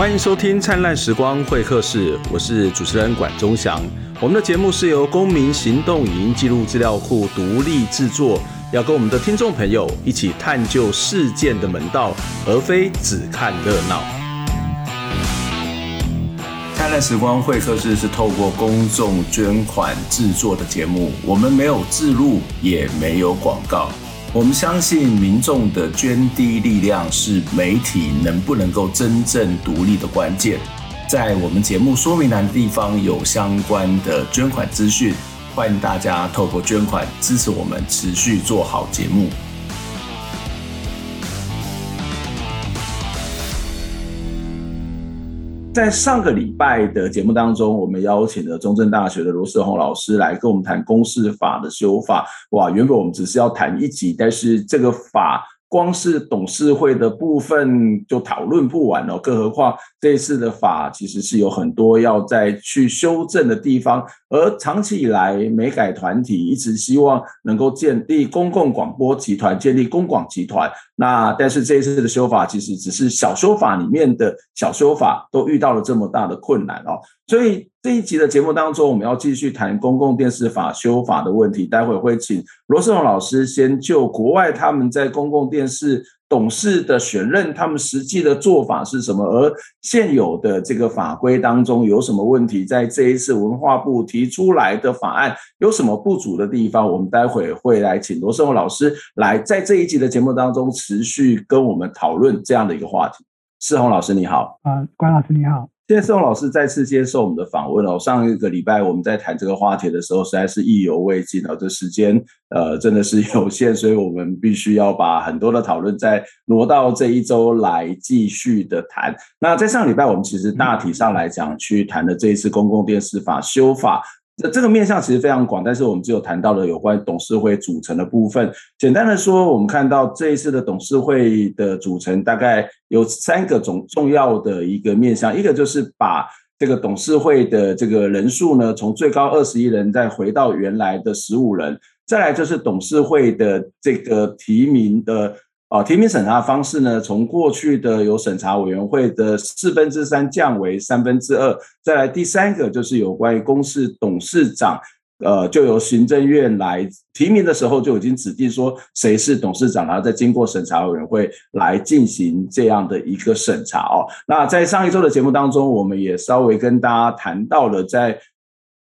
欢迎收听《灿烂时光会客室》，我是主持人管中祥。我们的节目是由公民行动影音记录资料库独立制作，要跟我们的听众朋友一起探究事件的门道，而非只看热闹。灿烂时光会客室是透过公众捐款制作的节目，我们没有置入，也没有广告。我们相信民众的捐滴力量是媒体能不能够真正独立的关键。在我们节目说明栏地方有相关的捐款资讯，欢迎大家透过捐款支持我们持续做好节目。在上个礼拜的节目当中，我们邀请了中正大学的罗世宏老师来跟我们谈公示法的修法。哇，原本我们只是要谈一集，但是这个法。光是董事会的部分就讨论不完了，更何况这一次的法其实是有很多要再去修正的地方。而长期以来，美改团体一直希望能够建立公共广播集团，建立公广集团。那但是这一次的修法其实只是小修法里面的小修法，都遇到了这么大的困难哦。所以这一集的节目当中，我们要继续谈公共电视法修法的问题。待会会请罗世宏老师先就国外他们在公共电视董事的选任，他们实际的做法是什么，而现有的这个法规当中有什么问题，在这一次文化部提出来的法案有什么不足的地方，我们待会会来请罗世宏老师来在这一集的节目当中持续跟我们讨论这样的一个话题。世宏老师你好，啊，关老师你好。谢谢宋老师再次接受我们的访问哦。上一个礼拜我们在谈这个话题的时候，实在是意犹未尽哦。这时间呃真的是有限，所以我们必须要把很多的讨论再挪到这一周来继续的谈。那在上礼拜我们其实大体上来讲去谈的这一次公共电视法修法。这个面向其实非常广，但是我们只有谈到了有关董事会组成的部分。简单的说，我们看到这一次的董事会的组成大概有三个重重要的一个面向，一个就是把这个董事会的这个人数呢，从最高二十一人再回到原来的十五人，再来就是董事会的这个提名的。啊，提名审查方式呢，从过去的有审查委员会的四分之三降为三分之二。再来第三个就是有关于公司董事长，呃，就由行政院来提名的时候就已经指定说谁是董事长，然后再经过审查委员会来进行这样的一个审查哦。那在上一周的节目当中，我们也稍微跟大家谈到了在。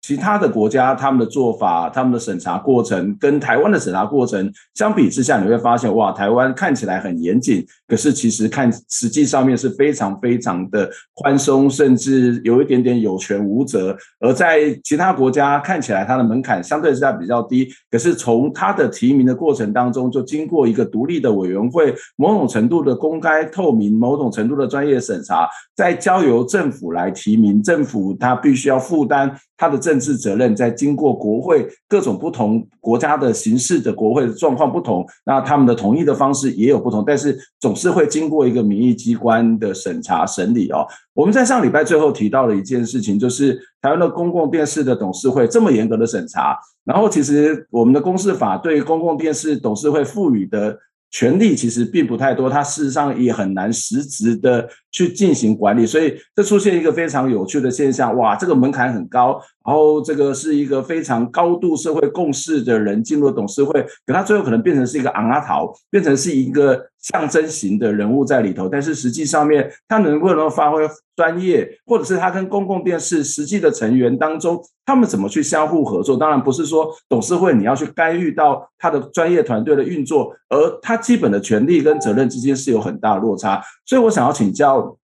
其他的国家他们的做法，他们的审查过程跟台湾的审查过程相比之下，你会发现哇，台湾看起来很严谨，可是其实看实际上面是非常非常的宽松，甚至有一点点有权无责。而在其他国家看起来，它的门槛相对之下比较低，可是从它的提名的过程当中，就经过一个独立的委员会，某种程度的公开透明，某种程度的专业审查，再交由政府来提名，政府它必须要负担它的政。政治责任在经过国会各种不同国家的形式的国会的状况不同，那他们的同意的方式也有不同，但是总是会经过一个民意机关的审查审理哦。我们在上礼拜最后提到了一件事情，就是台湾的公共电视的董事会这么严格的审查，然后其实我们的公视法对公共电视董事会赋予的。权力其实并不太多，它事实上也很难实质的去进行管理，所以这出现一个非常有趣的现象，哇，这个门槛很高，然后这个是一个非常高度社会共识的人进入董事会，可他最后可能变成是一个昂阿桃，变成是一个象征型的人物在里头，但是实际上面他能不能发挥专业，或者是他跟公共电视实际的成员当中，他们怎么去相互合作？当然不是说董事会你要去干预到他的专业团队的运作，而他基本的权利跟责任之间是有很大的落差。所以我想要请教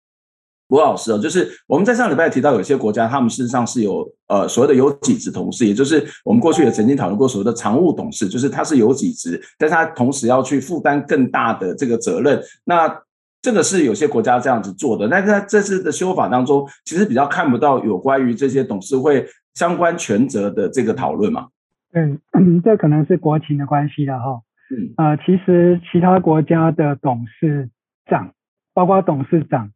罗老师哦，就是我们在上礼拜提到有些国家，他们事实上是有呃所谓的有几职同事，也就是我们过去也曾经讨论过所谓的常务董事，就是他是有几职，但是他同时要去负担更大的这个责任。那这个是有些国家这样子做的，但是在这次的修法当中，其实比较看不到有关于这些董事会相关权责的这个讨论嘛。对，这可能是国情的关系了哈。嗯，呃，其实其他国家的董事长，包括董事长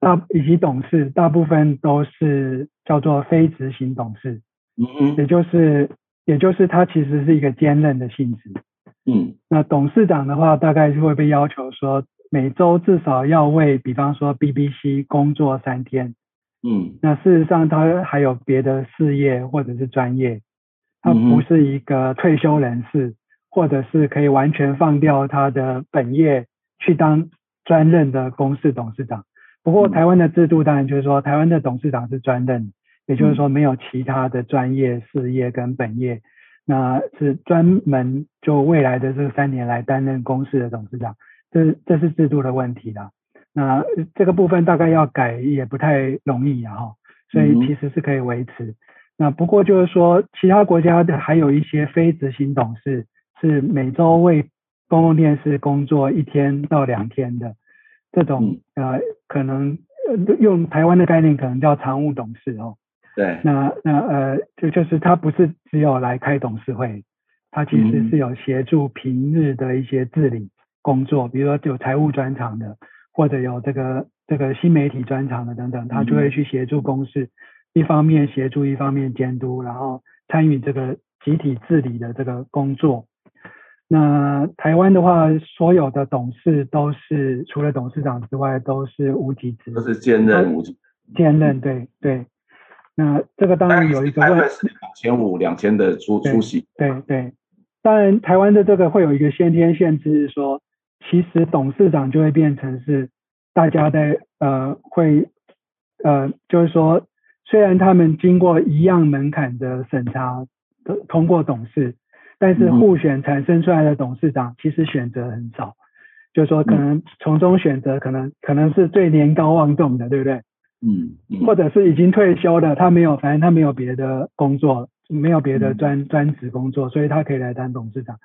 大以及董事，大部分都是叫做非执行董事。嗯嗯，也就是也就是他其实是一个兼任的性质。嗯，那董事长的话，大概是会被要求说。每周至少要为，比方说 BBC 工作三天。嗯，那事实上他还有别的事业或者是专业，他不是一个退休人士，或者是可以完全放掉他的本业去当专任的公司董事长。不过台湾的制度当然就是说，台湾的董事长是专任，也就是说没有其他的专业事业跟本业，那是专门就未来的这三年来担任公司的董事长，这这是制度的问题啦。那这个部分大概要改也不太容易啊，哈，所以其实是可以维持。那不过就是说，其他国家的还有一些非执行董事是每周为公共电视工作一天到两天的。这种呃，可能用台湾的概念，可能叫常务董事哦。对。那那呃，就就是他不是只有来开董事会，他其实是有协助平日的一些治理工作，比如说有财务专长的，或者有这个这个新媒体专长的等等，他就会去协助公司，一方面协助，一方面监督，然后参与这个集体治理的这个工作。那台湾的话，所有的董事都是除了董事长之外，都是无给职，都是兼任无给。兼任，对对。那这个当然有一个问题，两千五两千的出出席。对对。当然，台湾的这个会有一个先天限制，是说，其实董事长就会变成是大家的呃会呃，就是说，虽然他们经过一样门槛的审查，通过董事。但是互选产生出来的董事长其实选择很少，就是说可能从中选择可能可能是最年高望重的，对不对？嗯，或者是已经退休的，他没有，反正他没有别的工作，没有别的专专职工作，所以他可以来当董事长。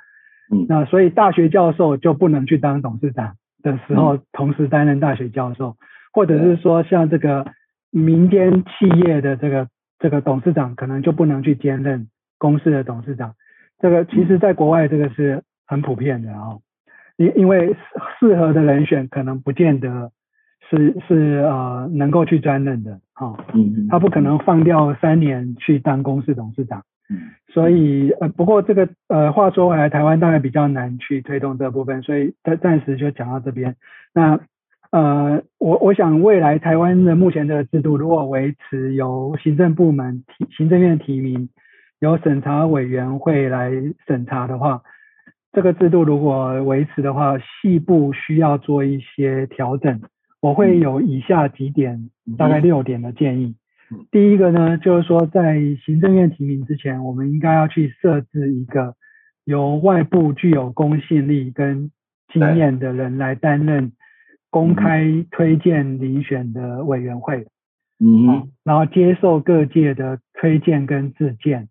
嗯，那所以大学教授就不能去当董事长的时候，同时担任大学教授，或者是说像这个民间企业的这个这个董事长，可能就不能去兼任公司的董事长。这个其实，在国外这个是很普遍的啊，因因为适合的人选可能不见得是是呃能够去专任的哈，嗯，他不可能放掉三年去当公司董事长，嗯，所以呃不过这个呃话说回来，台湾大概比较难去推动这部分，所以暂暂时就讲到这边。那呃我我想未来台湾的目前这个制度，如果维持由行政部门提行政院提名。由审查委员会来审查的话，这个制度如果维持的话，细部需要做一些调整。我会有以下几点，大概六点的建议。第一个呢，就是说在行政院提名之前，我们应该要去设置一个由外部具有公信力跟经验的人来担任公开推荐遴选的委员会。嗯，然后接受各界的推荐跟自荐。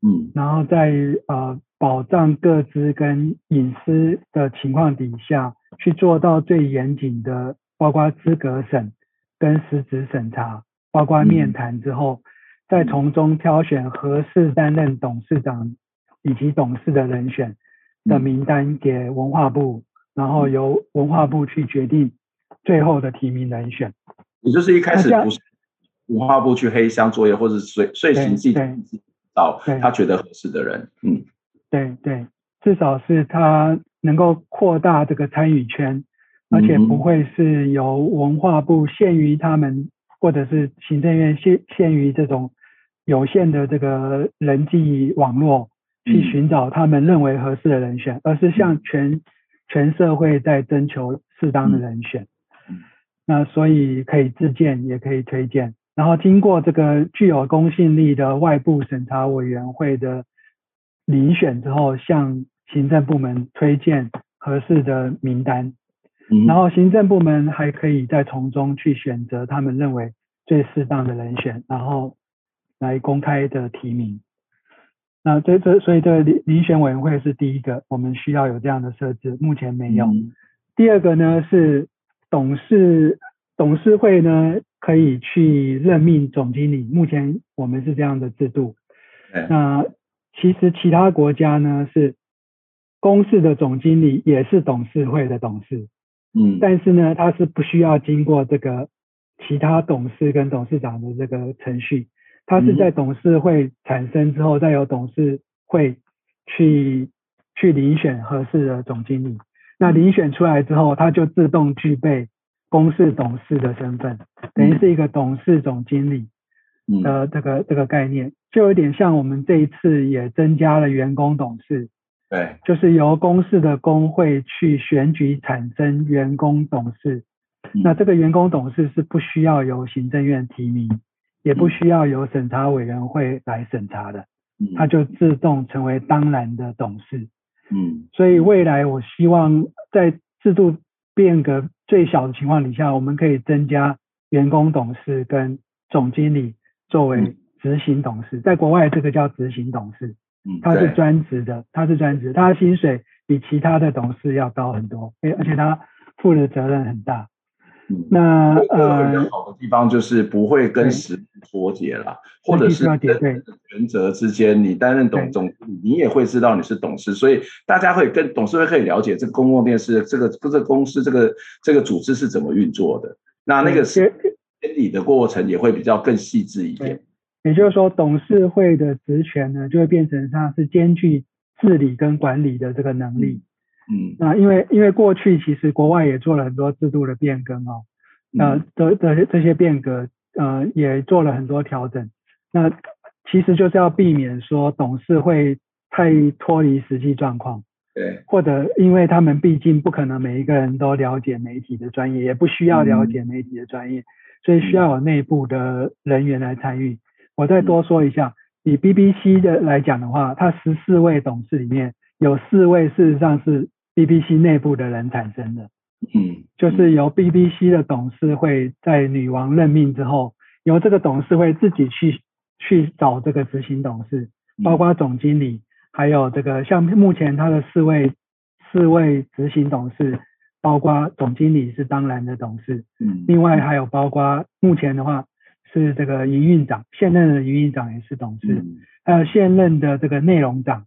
嗯，然后在呃保障各资跟隐私的情况底下，去做到最严谨的，包括资格审跟实质审查，包括面谈之后，再从中挑选合适担任董事长以及董事的人选的名单给文化部，然后由文化部去决定最后的提名人选。也就是一开始不是文化部去黑箱作业，或者随随行记。到他觉得合适的人，嗯，对对，至少是他能够扩大这个参与圈，而且不会是由文化部限于他们，或者是行政院限限于这种有限的这个人际网络去寻找他们认为合适的人选，而是向全全社会在征求适当的人选。嗯。那所以可以自荐，也可以推荐。然后经过这个具有公信力的外部审查委员会的遴选之后，向行政部门推荐合适的名单，然后行政部门还可以再从中去选择他们认为最适当的人选，然后来公开的提名。那这这所以这个遴遴选委员会是第一个，我们需要有这样的设置，目前没有。第二个呢是董事董事会呢。可以去任命总经理，目前我们是这样的制度。那其实其他国家呢是公司的总经理也是董事会的董事，嗯，但是呢他是不需要经过这个其他董事跟董事长的这个程序，他是在董事会产生之后，再由董事会去去遴选合适的总经理。那遴选出来之后，他就自动具备公司董事的身份，等于是一个董事总经理的这个这个概念，就有点像我们这一次也增加了员工董事，对，就是由公司的工会去选举产生员工董事。那这个员工董事是不需要由行政院提名，也不需要由审查委员会来审查的，他就自动成为当然的董事。嗯，所以未来我希望在制度变革最小的情况底下，我们可以增加员工董事跟总经理作为执行董事。在国外这个叫执行董事，他是专职的，他是专职，他的薪水比其他的董事要高很多，而且他负的责任很大。嗯、那呃，有好的地方就是不会跟实力脱节了，或者是跟原则之间，你担任董总，你也会知道你是董事，所以大家会跟董事会可以了解这个公共电视这个这个公司这个这个组织是怎么运作的。那那个是监理的过程也会比较更细致一点。也就是说，董事会的职权呢，就会变成它是兼具治理跟管理的这个能力。嗯，那因为因为过去其实国外也做了很多制度的变更哦，呃的的这些变革呃也做了很多调整，那其实就是要避免说董事会太脱离实际状况，对，或者因为他们毕竟不可能每一个人都了解媒体的专业，也不需要了解媒体的专业，所以需要有内部的人员来参与。我再多说一下，以 BBC 的来讲的话，它十四位董事里面有四位事实上是。BBC 内部的人产生的，嗯，就是由 BBC 的董事会在女王任命之后，由这个董事会自己去去找这个执行董事，包括总经理，还有这个像目前他的四位四位执行董事，包括总经理是当然的董事，嗯，另外还有包括目前的话是这个营运长，现任的营运长也是董事，还有现任的这个内容长。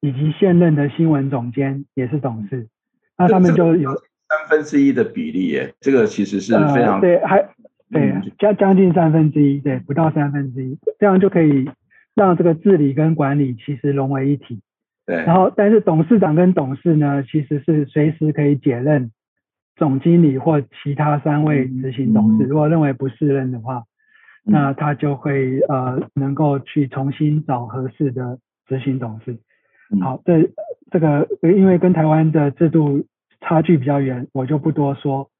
以及现任的新闻总监也是董事，那他们就有三分之一的比例耶，这个其实是非常、呃、对，还对将将近三分之一，对，不到三分之一，这样就可以让这个治理跟管理其实融为一体。对，然后但是董事长跟董事呢，其实是随时可以解任总经理或其他三位执行董事，嗯、如果认为不适任的话，嗯、那他就会呃能够去重新找合适的执行董事。好，这这个因为跟台湾的制度差距比较远，我就不多说。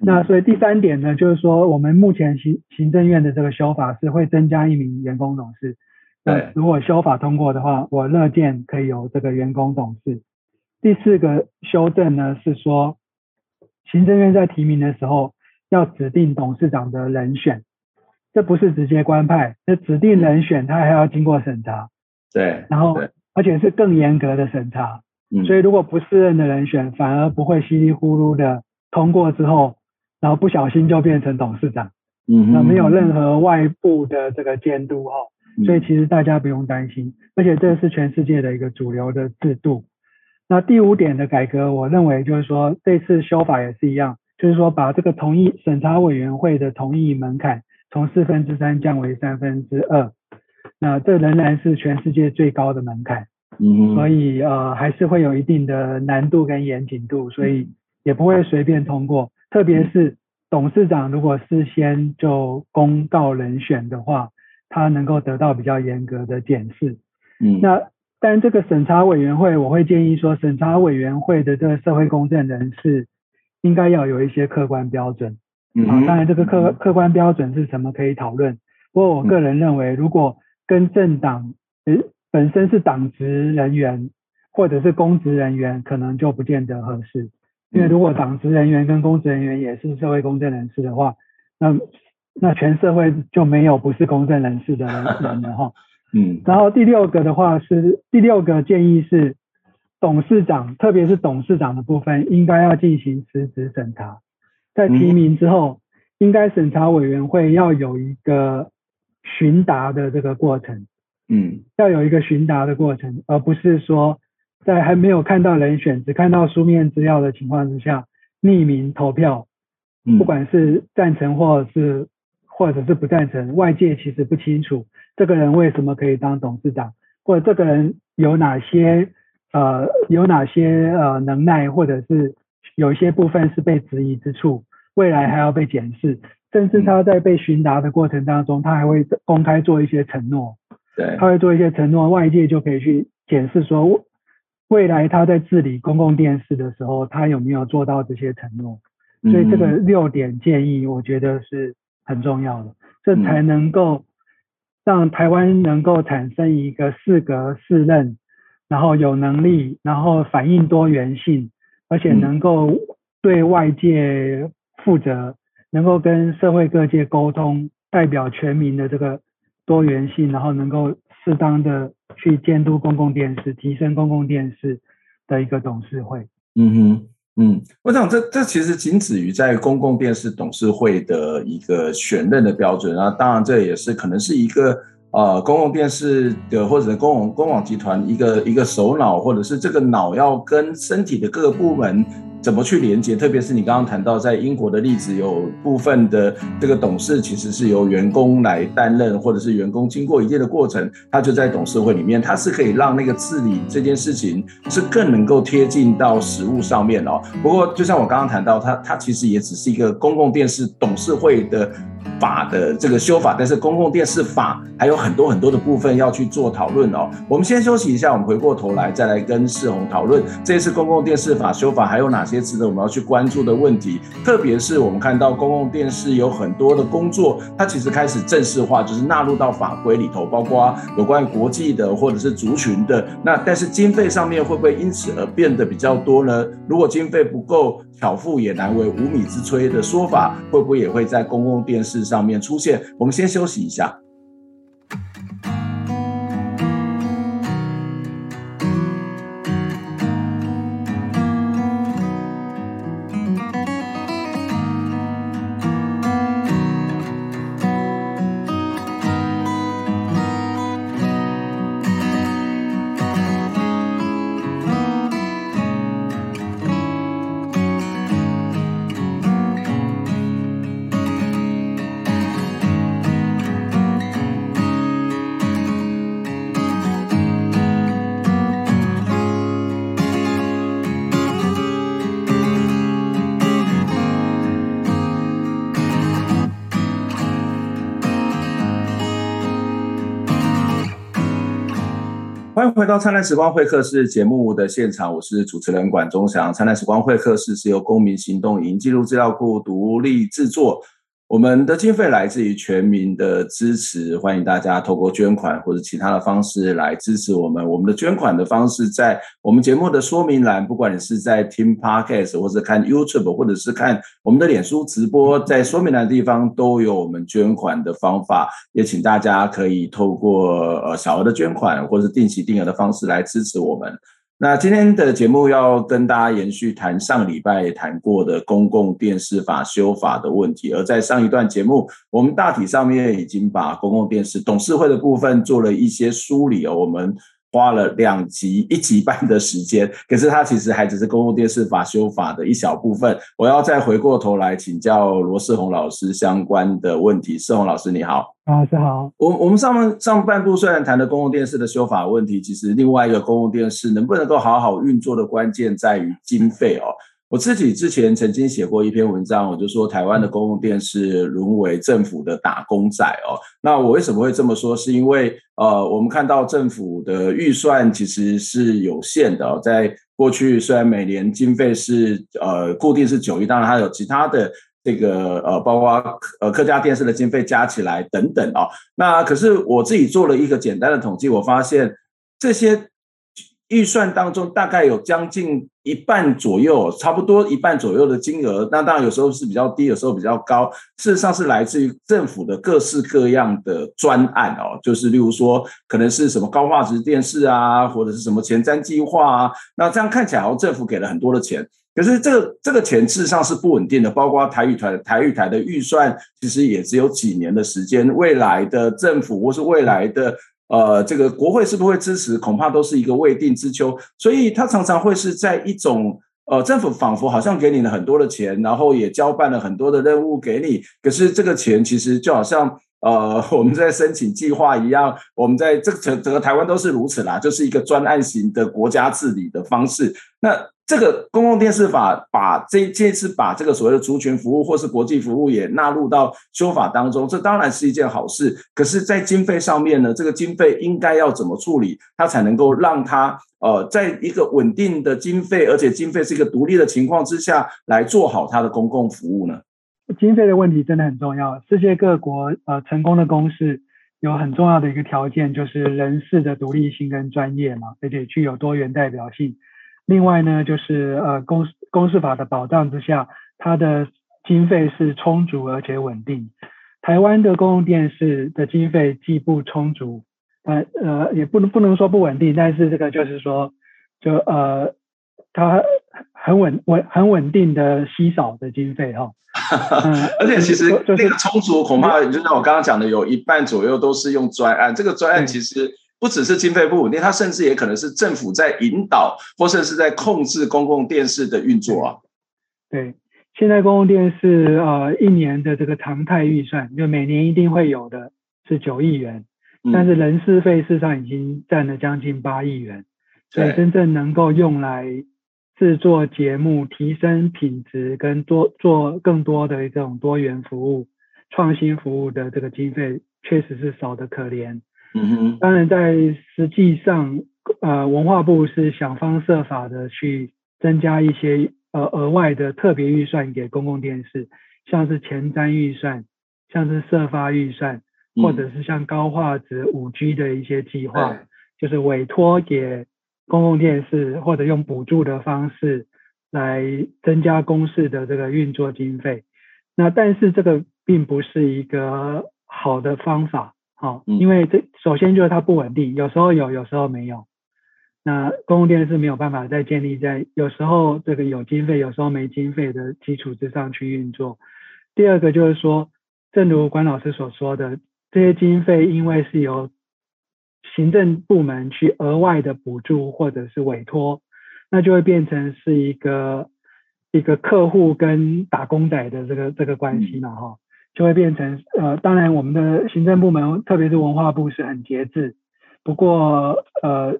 那所以第三点呢，就是说我们目前行行政院的这个修法是会增加一名员工董事。对，如果修法通过的话，我乐见可以有这个员工董事。第四个修正呢是说，行政院在提名的时候要指定董事长的人选，这不是直接官派，那指定人选他还要经过审查。对，然后。而且是更严格的审查，所以如果不适任的人选，反而不会稀里糊涂的通过之后，然后不小心就变成董事长，嗯，那没有任何外部的这个监督哦，所以其实大家不用担心，而且这是全世界的一个主流的制度。那第五点的改革，我认为就是说这次修法也是一样，就是说把这个同意审查委员会的同意门槛从四分之三降为三分之二。那这仍然是全世界最高的门槛，嗯，所以呃还是会有一定的难度跟严谨度，所以也不会随便通过。特别是董事长如果事先就公告人选的话，他能够得到比较严格的检视。嗯，那但这个审查委员会，我会建议说，审查委员会的这个社会公正人士应该要有一些客观标准。嗯，啊，当然这个客客观标准是什么可以讨论，不过我个人认为如果跟政党呃本身是党职人员或者是公职人员，可能就不见得合适。因为如果党职人员跟公职人员也是社会公正人士的话，那那全社会就没有不是公正人士的人人了哈。嗯。然后第六个的话是第六个建议是董事长，特别是董事长的部分，应该要进行辞职审查。在提名之后，应该审查委员会要有一个。询答的这个过程，嗯，要有一个询答的过程，而不是说在还没有看到人选，只看到书面资料的情况之下，匿名投票，不管是赞成或者是或者是不赞成，外界其实不清楚这个人为什么可以当董事长，或者这个人有哪些呃有哪些呃能耐，或者是有一些部分是被质疑之处，未来还要被检视，甚至他在被询答的过程当中，他还会公开做一些承诺，对，他会做一些承诺，外界就可以去检视说，未来他在治理公共电视的时候，他有没有做到这些承诺。所以这个六点建议，我觉得是很重要的，这才能够让台湾能够产生一个适格适任，然后有能力，然后反映多元性，而且能够对外界负责，能够跟社会各界沟通，代表全民的这个多元性，然后能够适当的去监督公共电视，提升公共电视的一个董事会。嗯哼。嗯，我想这这其实仅止于在公共电视董事会的一个选任的标准，啊当然这也是可能是一个呃公共电视的或者公共公网集团一个一个首脑，或者是这个脑要跟身体的各个部门。怎么去连接？特别是你刚刚谈到在英国的例子，有部分的这个董事其实是由员工来担任，或者是员工经过一定的过程，他就在董事会里面，他是可以让那个治理这件事情是更能够贴近到实务上面哦。不过，就像我刚刚谈到，他他其实也只是一个公共电视董事会的。法的这个修法，但是公共电视法还有很多很多的部分要去做讨论哦。我们先休息一下，我们回过头来再来跟世宏讨论这次公共电视法修法还有哪些值得我们要去关注的问题。特别是我们看到公共电视有很多的工作，它其实开始正式化，就是纳入到法规里头，包括有关国际的或者是族群的。那但是经费上面会不会因此而变得比较多呢？如果经费不够，巧妇也难为无米之炊的说法，会不会也会在公共电视上面出现？我们先休息一下。欢迎回到《灿烂时光会客室》节目的现场，我是主持人管中祥。《灿烂时光会客室》是由公民行动营记录资料库独立制作。我们的经费来自于全民的支持，欢迎大家透过捐款或者其他的方式来支持我们。我们的捐款的方式在我们节目的说明栏，不管你是在听 Podcast 或者看 YouTube，或者是看我们的脸书直播，在说明栏的地方都有我们捐款的方法。也请大家可以透过呃小额的捐款或者是定期定额的方式来支持我们。那今天的节目要跟大家延续谈上礼拜谈过的公共电视法修法的问题，而在上一段节目，我们大体上面已经把公共电视董事会的部分做了一些梳理哦，我们。花了两集一集半的时间，可是它其实还只是公共电视法修法的一小部分。我要再回过头来请教罗世宏老师相关的问题。世宏老师你好，老师好。我我们上半上半部虽然谈的公共电视的修法问题，其实另外一个公共电视能不能够好好运作的关键在于经费哦。我自己之前曾经写过一篇文章，我就说台湾的公共电视沦为政府的打工仔哦。那我为什么会这么说？是因为呃，我们看到政府的预算其实是有限的哦。在过去，虽然每年经费是呃固定是九亿，当然还有其他的这个呃，包括呃客家电视的经费加起来等等哦。那可是我自己做了一个简单的统计，我发现这些。预算当中大概有将近一半左右，差不多一半左右的金额，那当然有时候是比较低，有时候比较高。事实上是来自于政府的各式各样的专案哦，就是例如说可能是什么高画质电视啊，或者是什么前瞻计划啊。那这样看起来，好像政府给了很多的钱，可是这个这个钱事实上是不稳定的。包括台语台台语台的预算，其实也只有几年的时间，未来的政府或是未来的。呃，这个国会是不会支持？恐怕都是一个未定之秋。所以，他常常会是在一种呃，政府仿佛好像给你了很多的钱，然后也交办了很多的任务给你。可是，这个钱其实就好像呃，我们在申请计划一样，我们在这整整个台湾都是如此啦，就是一个专案型的国家治理的方式。那这个公共电视法把这这次把这个所谓的族群服务或是国际服务也纳入到修法当中，这当然是一件好事。可是，在经费上面呢，这个经费应该要怎么处理，它才能够让它呃，在一个稳定的经费，而且经费是一个独立的情况之下来做好它的公共服务呢？经费的问题真的很重要。世界各国呃成功的公视有很重要的一个条件，就是人事的独立性跟专业嘛，而且具有多元代表性。另外呢，就是呃公公司法的保障之下，它的经费是充足而且稳定。台湾的公共电视的经费既不充足，呃呃也不能不能说不稳定，但是这个就是说，就呃它很稳稳很稳定的稀少的经费哈。而且其实那个充足恐怕就像我刚刚讲的，有一半左右都是用专案。这个专案其实。不只是经费不稳定，它甚至也可能是政府在引导，或者是在控制公共电视的运作啊。对，现在公共电视呃一年的这个常态预算，就每年一定会有的是九亿元，但是人事费事实上已经占了将近八亿元，所以真正能够用来制作节目、提升品质跟多做更多的这种多元服务、创新服务的这个经费，确实是少得可怜。嗯哼，当然，在实际上，呃，文化部是想方设法的去增加一些呃额外的特别预算给公共电视，像是前瞻预算，像是设发预算，或者是像高画质五 G 的一些计划，嗯、就是委托给公共电视或者用补助的方式来增加公视的这个运作经费。那但是这个并不是一个好的方法。好，因为这首先就是它不稳定，有时候有，有时候没有。那公共电视没有办法再建立在有时候这个有经费，有时候没经费的基础之上去运作。第二个就是说，正如关老师所说的，这些经费因为是由行政部门去额外的补助或者是委托，那就会变成是一个一个客户跟打工仔的这个这个关系嘛，哈。就会变成呃，当然我们的行政部门，特别是文化部是很节制。不过呃，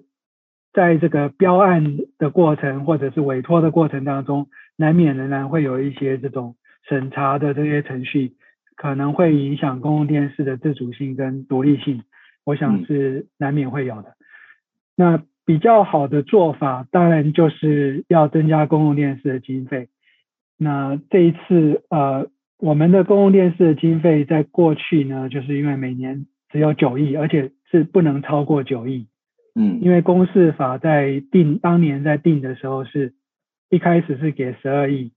在这个标案的过程或者是委托的过程当中，难免仍然会有一些这种审查的这些程序，可能会影响公共电视的自主性跟独立性。我想是难免会有的。嗯、那比较好的做法，当然就是要增加公共电视的经费。那这一次呃。我们的公共电视的经费在过去呢，就是因为每年只有九亿，而且是不能超过九亿。嗯，因为公视法在定当年在定的时候是，一开始是给十二亿，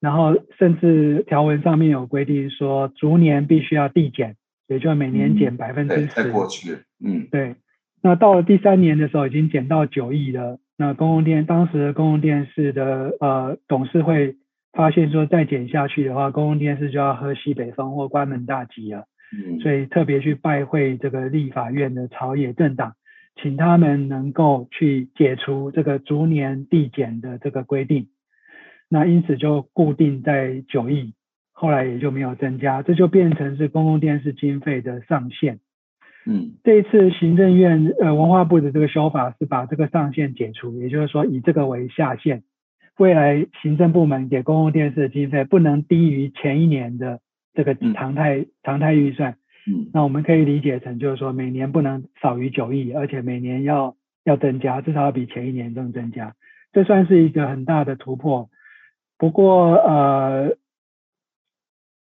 然后甚至条文上面有规定说逐年必须要递减，也就每年减百分之十。在过去，嗯，对。那到了第三年的时候，已经减到九亿了。那公共电当时的公共电视的呃董事会。发现说再减下去的话，公共电视就要喝西北风或关门大吉了。嗯，所以特别去拜会这个立法院的朝野政党，请他们能够去解除这个逐年递减的这个规定。那因此就固定在九亿，后来也就没有增加，这就变成是公共电视经费的上限。嗯，这一次行政院呃文化部的这个修法是把这个上限解除，也就是说以这个为下限。未来行政部门给公共电视的经费不能低于前一年的这个常态、嗯、常态预算。嗯，那我们可以理解成就是说每年不能少于九亿，而且每年要要增加，至少要比前一年更增加。这算是一个很大的突破。不过呃，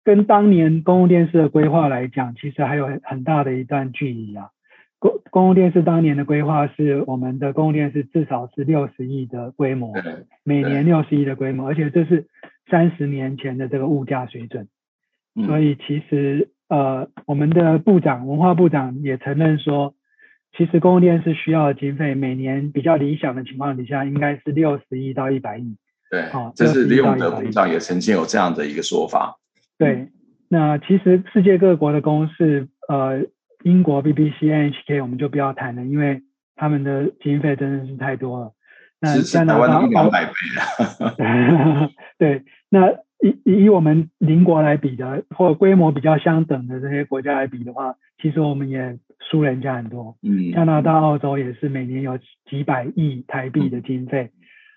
跟当年公共电视的规划来讲，其实还有很很大的一段距离啊。公公共电视当年的规划是，我们的公共电视至少是六十亿的规模，每年六十亿的规模，而且这是三十年前的这个物价水准。所以其实呃，我们的部长文化部长也承认说，其实公共电视需要的经费，每年比较理想的情况底下，应该是六十亿到一百亿。对，好，这是李永得部长也曾经有这样的一个说法。对，那其实世界各国的公视呃。英国 BBC、NHK 我们就不要谈了，因为他们的经费真的是太多了。那加拿大两百倍了。对，那以以我们邻国来比的，或者规模比较相等的这些国家来比的话，其实我们也输人家很多。嗯，加拿大、澳洲也是每年有几百亿台币的经费，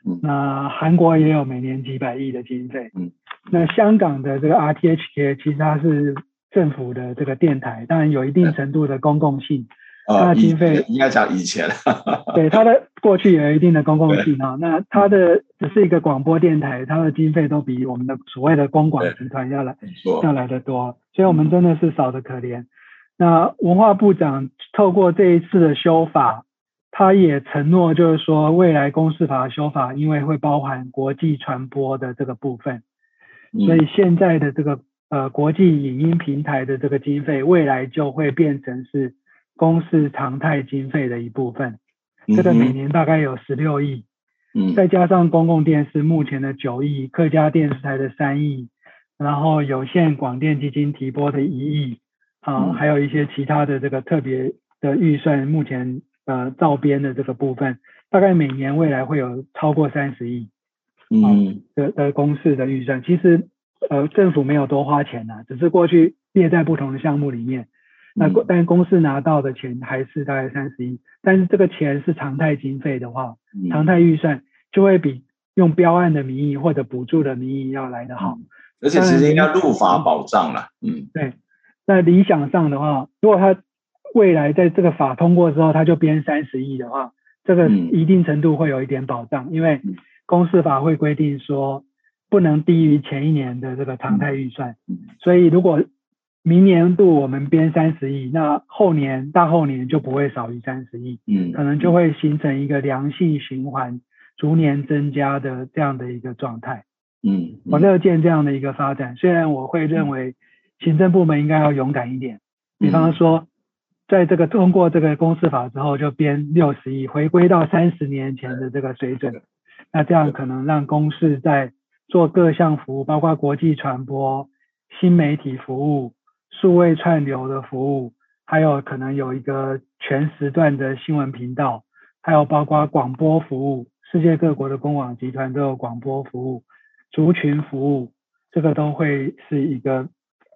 嗯，那韩国也有每年几百亿的经费。嗯，那香港的这个 RTHK 其实它是政府的这个电台，当然有一定程度的公共性。它的经费应该讲以前，对它的过去也有一定的公共性啊。那它的只是一个广播电台，它的经费都比我们的所谓的公广集团要来要来的多，所以我们真的是少的可怜。那文化部长透过这一次的修法，他也承诺就是说，未来公司法的修法，因为会包含国际传播的这个部分，所以现在的这个呃国际影音平台的这个经费，未来就会变成是。公司常态经费的一部分，这个每年大概有十六亿，嗯，再加上公共电视目前的九亿，客家电视台的三亿，然后有线广电基金提拨的一亿，啊，还有一些其他的这个特别的预算，目前呃照编的这个部分，大概每年未来会有超过三十亿，嗯，的的公视的预算，其实呃政府没有多花钱呐，只是过去列在不同的项目里面。那但公司拿到的钱还是大概三十亿，但是这个钱是常态经费的话，常态预算就会比用标案的名义或者补助的名义要来得好，而且其实应该入法保障了，嗯，对。那理想上的话，如果他未来在这个法通过之后，他就编三十亿的话，这个一定程度会有一点保障，因为公司法会规定说不能低于前一年的这个常态预算，所以如果明年度我们编三十亿，那后年大后年就不会少于三十亿，嗯，可能就会形成一个良性循环，逐年增加的这样的一个状态，嗯，我乐见这样的一个发展。虽然我会认为行政部门应该要勇敢一点，比方说，在这个通过这个公司法之后，就编六十亿，回归到三十年前的这个水准，那这样可能让公司在做各项服务，包括国际传播、新媒体服务。数位串流的服务，还有可能有一个全时段的新闻频道，还有包括广播服务，世界各国的公网集团都有广播服务，族群服务，这个都会是一个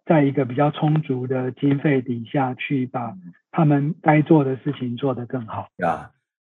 在一个比较充足的经费底下去把他们该做的事情做得更好。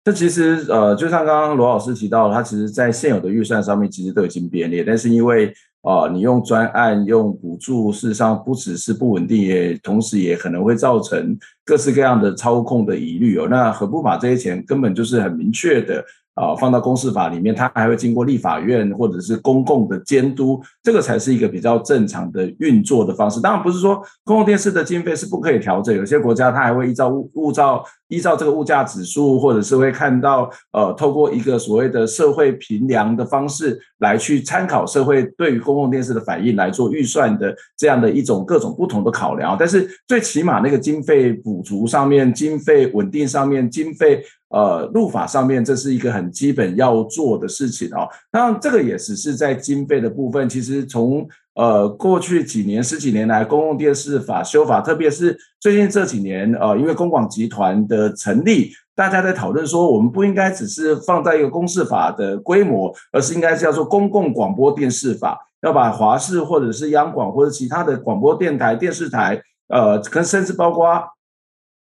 这其实呃，就像刚刚罗老师提到，他其实在现有的预算上面其实都已经编列，但是因为啊，你用专案用补助，事实上不只是不稳定，也同时也可能会造成各式各样的操控的疑虑哦。那何不把这些钱根本就是很明确的？啊，放到公司法里面，它还会经过立法院或者是公共的监督，这个才是一个比较正常的运作的方式。当然不是说公共电视的经费是不可以调整，有些国家它还会依照物物照依照这个物价指数，或者是会看到呃，透过一个所谓的社会评量的方式来去参考社会对于公共电视的反应来做预算的这样的一种各种不同的考量。但是最起码那个经费补足上面，经费稳定上面，经费。呃，入法上面这是一个很基本要做的事情哦。那这个也只是在经费的部分。其实从呃过去几年十几年来，公共电视法修法，特别是最近这几年，呃，因为公广集团的成立，大家在讨论说，我们不应该只是放在一个公视法的规模，而是应该叫做公共广播电视法，要把华视或者是央广或者其他的广播电台、电视台，呃，跟甚至包括。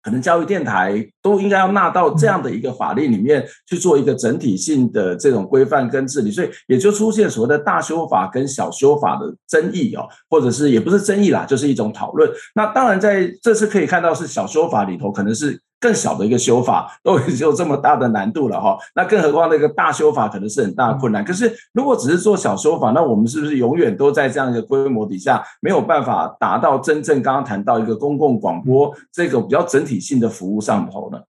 可能教育电台都应该要纳到这样的一个法令里面去做一个整体性的这种规范跟治理，所以也就出现所谓的大修法跟小修法的争议哦，或者是也不是争议啦，就是一种讨论。那当然在这次可以看到是小修法里头可能是。更小的一个修法都已经有这么大的难度了哈，那更何况那个大修法可能是很大的困难。可是如果只是做小修法，那我们是不是永远都在这样一个规模底下，没有办法达到真正刚刚谈到一个公共广播这个比较整体性的服务上头呢？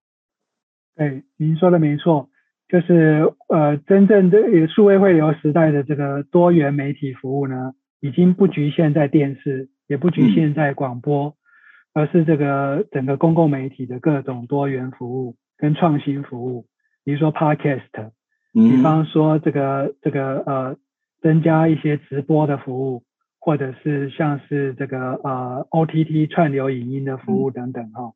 对，您说的没错，就是呃，真正的数位汇流时代的这个多元媒体服务呢，已经不局限在电视，也不局限在广播。嗯而是这个整个公共媒体的各种多元服务跟创新服务，比如说 Podcast，比方说这个这个呃增加一些直播的服务，或者是像是这个呃 OTT 串流影音的服务等等哈。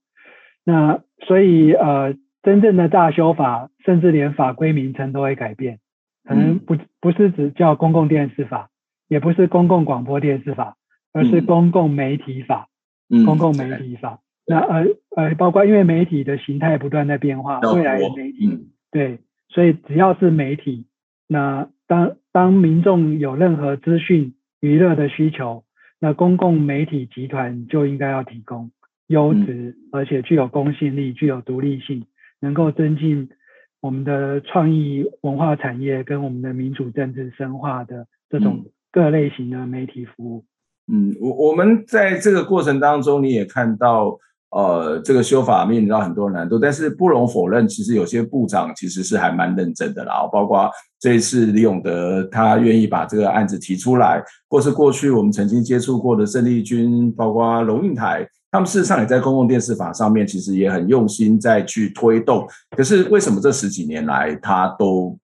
那所以呃真正的大修法，甚至连法规名称都会改变，可能不不是只叫公共电视法，也不是公共广播电视法，而是公共媒体法。公共媒体法，那呃呃，包括因为媒体的形态不断在变化，未来的媒体，对，所以只要是媒体，那当当民众有任何资讯娱乐的需求，那公共媒体集团就应该要提供优质而且具有公信力、具有独立性，能够增进我们的创意文化产业跟我们的民主政治深化的这种各类型的媒体服务。嗯，嗯我我们在这个过程当中，你也看到。呃，这个修法面临到很多难度，但是不容否认，其实有些部长其实是还蛮认真的啦。包括这一次李永德他愿意把这个案子提出来，或是过去我们曾经接触过的郑丽君，包括龙应台，他们事实上也在公共电视法上面其实也很用心在去推动。可是为什么这十几年来他都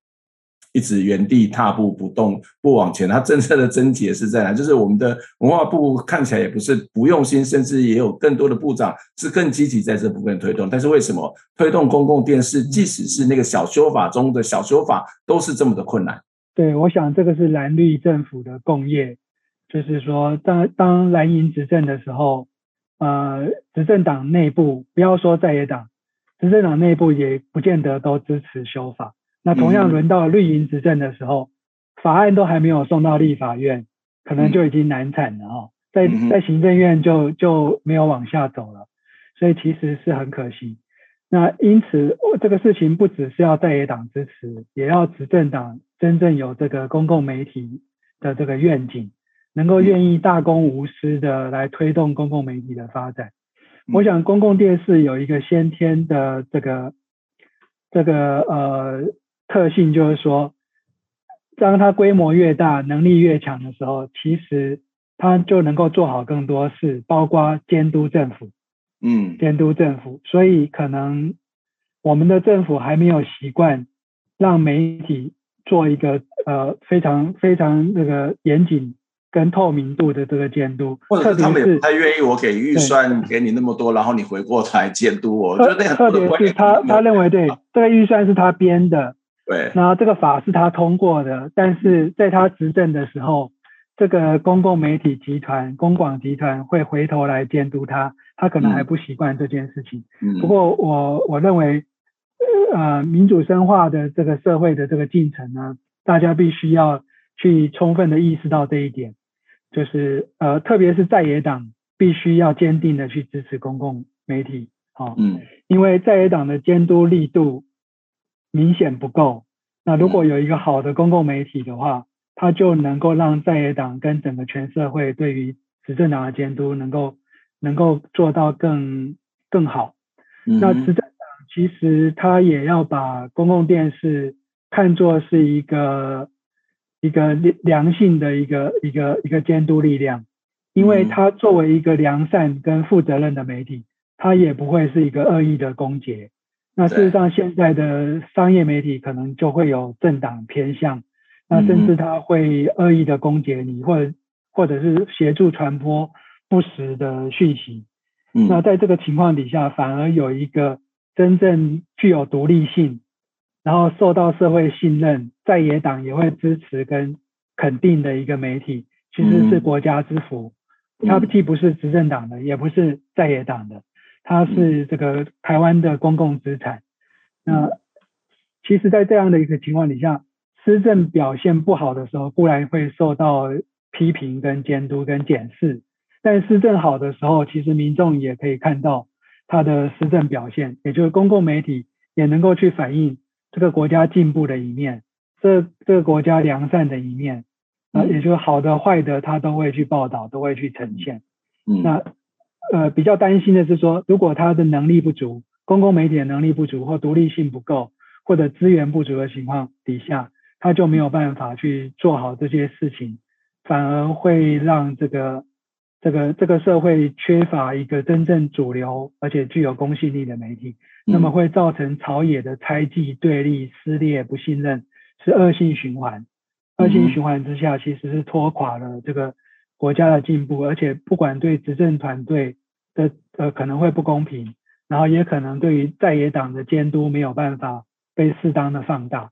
一直原地踏步不动，不往前。它真正的症结是在哪？就是我们的文化部看起来也不是不用心，甚至也有更多的部长是更积极在这部分推动。但是为什么推动公共电视，即使是那个小修法中的小修法，都是这么的困难？对，我想这个是蓝绿政府的共业，就是说当当蓝营执政的时候，呃，执政党内部不要说在野党，执政党内部也不见得都支持修法。那同样轮到绿营执政的时候，法案都还没有送到立法院，可能就已经难产了哈，在在行政院就就没有往下走了，所以其实是很可惜。那因此，这个事情不只是要在野党支持，也要执政党真正有这个公共媒体的这个愿景，能够愿意大公无私的来推动公共媒体的发展。我想公共电视有一个先天的这个这个呃。特性就是说，当它规模越大，能力越强的时候，其实它就能够做好更多事，包括监督政府，嗯，监督政府。所以可能我们的政府还没有习惯让媒体做一个呃非常非常那个严谨跟透明度的这个监督，或者是他们也不太愿意我给预算给你那么多，然后你回过头来监督我。我觉得特别是他 他认为对这个预算是他编的。对，然后这个法是他通过的，但是在他执政的时候，这个公共媒体集团、公广集团会回头来监督他，他可能还不习惯这件事情。嗯，不过我我认为，呃，民主深化的这个社会的这个进程呢，大家必须要去充分的意识到这一点，就是呃，特别是在野党必须要坚定的去支持公共媒体，哦，嗯，因为在野党的监督力度。明显不够。那如果有一个好的公共媒体的话，它就能够让在野党跟整个全社会对于执政党的监督能够能够做到更更好。那执政党其实他也要把公共电视看作是一个一个良性的一个一个一个监督力量，因为它作为一个良善跟负责任的媒体，它也不会是一个恶意的攻击。那事实上，现在的商业媒体可能就会有政党偏向，那甚至他会恶意的攻击你，或者或者是协助传播不实的讯息。那在这个情况底下，反而有一个真正具有独立性，然后受到社会信任，在野党也会支持跟肯定的一个媒体，其实是国家之福。它既不是执政党的，也不是在野党的。它是这个台湾的公共资产。那其实，在这样的一个情况底下，施政表现不好的时候，固然会受到批评、跟监督、跟检视；但施政好的时候，其实民众也可以看到他的施政表现，也就是公共媒体也能够去反映这个国家进步的一面，这这个国家良善的一面啊，也就是好的、坏的，他都会去报道，都会去呈现。嗯，那。呃，比较担心的是说，如果他的能力不足，公共媒体的能力不足，或独立性不够，或者资源不足的情况底下，他就没有办法去做好这些事情，反而会让这个这个这个社会缺乏一个真正主流而且具有公信力的媒体，那么会造成朝野的猜忌、对立、撕裂、不信任，是恶性循环。恶性循环之下，其实是拖垮了这个。国家的进步，而且不管对执政团队的呃可能会不公平，然后也可能对于在野党的监督没有办法被适当的放大。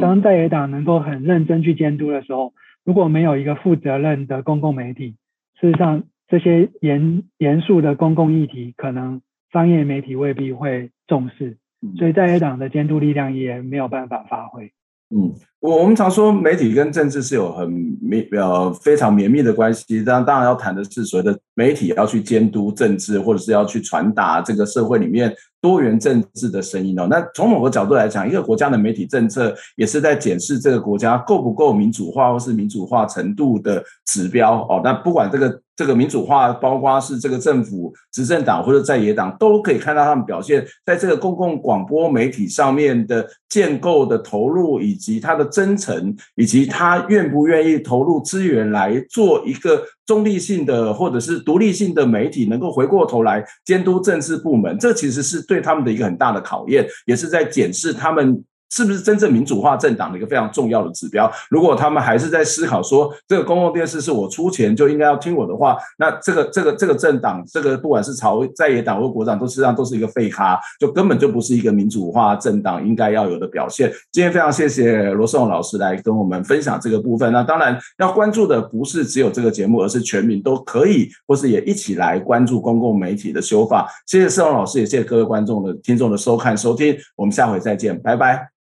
当在野党能够很认真去监督的时候，如果没有一个负责任的公共媒体，事实上这些严严肃的公共议题，可能商业媒体未必会重视，所以在野党的监督力量也没有办法发挥。嗯，我我们常说媒体跟政治是有很密呃非常绵密的关系，当当然要谈的是所谓的媒体要去监督政治，或者是要去传达这个社会里面多元政治的声音哦。那从某个角度来讲，一个国家的媒体政策也是在检视这个国家够不够民主化，或是民主化程度的指标哦。那不管这个。这个民主化，包括是这个政府执政党或者在野党，都可以看到他们表现在这个公共广播媒体上面的建构的投入，以及他的真诚，以及他愿不愿意投入资源来做一个中立性的或者是独立性的媒体，能够回过头来监督政治部门，这其实是对他们的一个很大的考验，也是在检视他们。是不是真正民主化政党的一个非常重要的指标？如果他们还是在思考说，这个公共电视是我出钱就应该要听我的话，那这个这个这个政党，这个不管是朝在野党或国党，都实际上都是一个废咖，就根本就不是一个民主化政党应该要有的表现。今天非常谢谢罗胜隆老师来跟我们分享这个部分。那当然要关注的不是只有这个节目，而是全民都可以，或是也一起来关注公共媒体的修法。谢谢胜隆老师，也谢谢各位观众的听众的收看收听。我们下回再见，拜拜。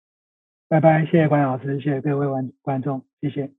拜拜，谢谢关老师，谢谢各位观观众，谢谢。